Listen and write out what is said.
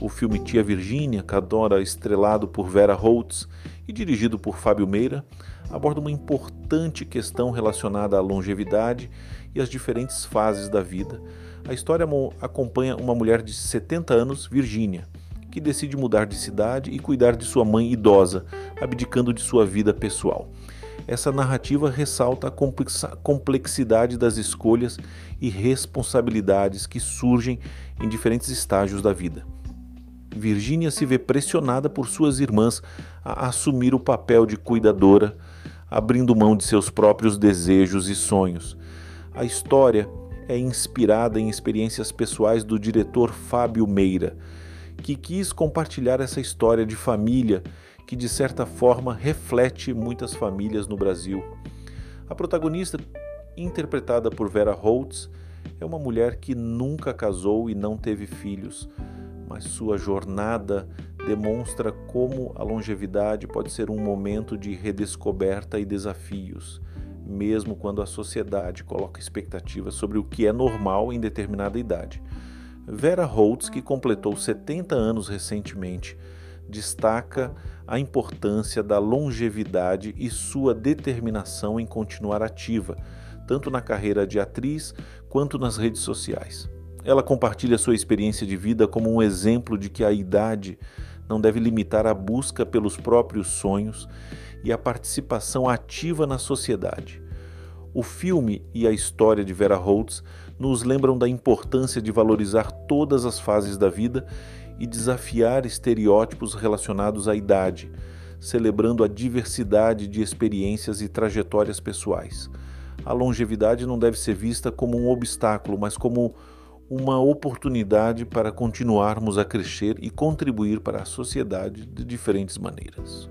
O filme Tia Virgínia, Cadora, estrelado por Vera Holtz e dirigido por Fábio Meira, aborda uma importante questão relacionada à longevidade e às diferentes fases da vida. A história acompanha uma mulher de 70 anos, Virgínia, que decide mudar de cidade e cuidar de sua mãe idosa, abdicando de sua vida pessoal. Essa narrativa ressalta a complexidade das escolhas e responsabilidades que surgem em diferentes estágios da vida. Virginia se vê pressionada por suas irmãs a assumir o papel de cuidadora, abrindo mão de seus próprios desejos e sonhos. A história é inspirada em experiências pessoais do diretor Fábio Meira, que quis compartilhar essa história de família que, de certa forma, reflete muitas famílias no Brasil. A protagonista, interpretada por Vera Holtz, é uma mulher que nunca casou e não teve filhos, mas sua jornada demonstra como a longevidade pode ser um momento de redescoberta e desafios, mesmo quando a sociedade coloca expectativas sobre o que é normal em determinada idade. Vera Holtz, que completou 70 anos recentemente, destaca a importância da longevidade e sua determinação em continuar ativa, tanto na carreira de atriz quanto nas redes sociais. Ela compartilha sua experiência de vida como um exemplo de que a idade não deve limitar a busca pelos próprios sonhos e a participação ativa na sociedade. O filme e a história de Vera Holtz nos lembram da importância de valorizar todas as fases da vida e desafiar estereótipos relacionados à idade, celebrando a diversidade de experiências e trajetórias pessoais. A longevidade não deve ser vista como um obstáculo, mas como uma oportunidade para continuarmos a crescer e contribuir para a sociedade de diferentes maneiras.